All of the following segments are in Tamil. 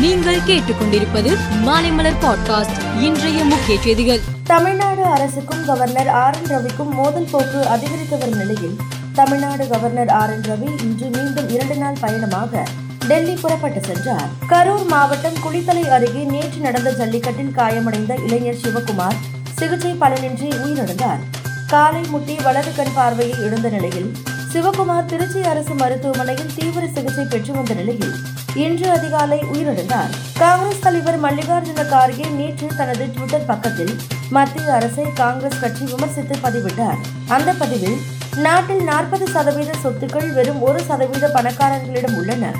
நீங்கள் கேட்டுக்கொண்டிருப்பது மாலைமலர் பாட்காஸ்ட் இன்றைய முக்கிய செய்திகள். தமிழ்நாடு அரசுக்கும் கவர்னர் ஆர் என் ரவிக்கும் மோதல் போக்கு அதிகரித்து வரும் நிலையில் Tamil Nadu governor R N Ravi இன்று மீண்டும் இரண்டு நாள் பயணமாக டெல்லி புறப்பட்டு சென்றார். கரூர் மாவட்டம் குளித்தலை அருகே நேற்று நடந்த ஜல்லிக்கட்டில் காயமடைந்த இளைஞர் சிவகுமார் சிகிச்சை பலனின்றி உயிரிழந்தார். காலை முட்டி வலது கண் பார்வையை இழந்த நிலையில் சிவகுமார் திருச்சி அரசு மருத்துவமனையில் தீவிர சிகிச்சை பெற்று வந்த நிலையில் இன்று அதிகாலை உயிரிழந்தார். காங்கிரஸ் தலைவர் மல்லிகார்ஜுன கார்கே நேற்று தனது ட்விட்டர் பக்கத்தில் மத்திய அரசை காங்கிரஸ் கட்சி விமர்சித்து பதிவிட்டார். அந்த பதிவில் நாட்டில் நாற்பது சதவீத சொத்துக்கள் வெறும் ஒரு சதவீத பணக்காரர்களிடம் உள்ளன.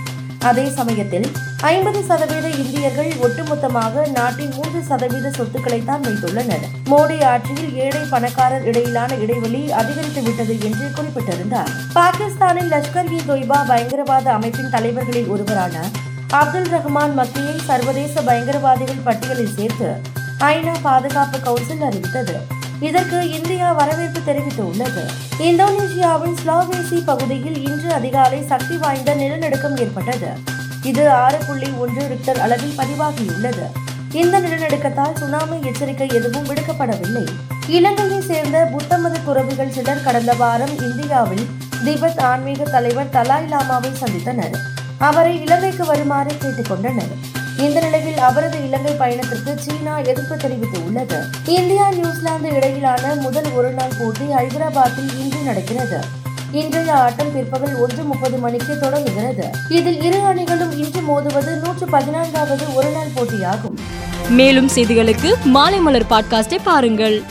அதே சமயத்தில் ஐம்பது சதவீத இந்தியர்கள் ஒட்டுமொத்தமாக நாட்டின் மூன்று சதவீத சொத்துக்களை தான் வைத்துள்ளனர். மோடி ஆட்சியில் ஏழை பணக்காரர் இடையிலான இடைவெளி அதிகரித்து விட்டது என்று குறிப்பிட்டிருந்தார். பாகிஸ்தானில் லஷ்கர் இ தொய்பா பயங்கரவாத அமைப்பின் தலைவர்களில் ஒருவரான அப்துல் ரஹ்மான் மக்கியை சர்வதேச பயங்கரவாதிகள் பட்டியலில் சேர்த்து ஐநா பாதுகாப்பு கவுன்சில் அறிவித்தது. இதற்கு இந்தியா வரவேற்பு தெரிவித்துள்ளது இந்தோனேஷியாவின் ஸ்லாவேசி பகுதியில் இன்று அதிகாலை சக்தி வாய்ந்த நிலநடுக்கம் ஏற்பட்டது. இது ஆறு புள்ளி ஒன்று ரிக்டர் அளவில் பதிவாகியுள்ளது. இந்த நிலநடுக்கத்தால் சுனாமி எச்சரிக்கை எதுவும் விடுக்கப்படவில்லை. இலங்கையை சேர்ந்த புத்த மத துறவிகள் சிலர் கடந்த வாரம் இந்தியாவில் திபெத் ஆன்மீக தலைவர் தலாய் லாமாவை சந்தித்தனர். அவரை இலங்கைக்கு வருமாறு கேட்டுக்கொண்டனர் இந்த நிலை அவரது இலங்கை பயணத்திற்கு சீனா எதிர்ப்பு தெரிவித்துள்ளது. இந்தியா நியூசிலாந்து இடையிலான முதல் ஒருநாள் போட்டி ஹைதராபாத்தில் இன்று நடக்கிறது. இன்றைய ஆட்டம் பிற்பகல் ஒன்று முப்பது மணிக்கு தொடங்குகிறது. இதில் இரு அணிகளும் இன்று மோதுவது நூற்று பதினான்காவது ஒருநாள் போட்டியாகும். மேலும் செய்திகளுக்கு மாலை மலர் பாட்காஸ்டை பாருங்கள்.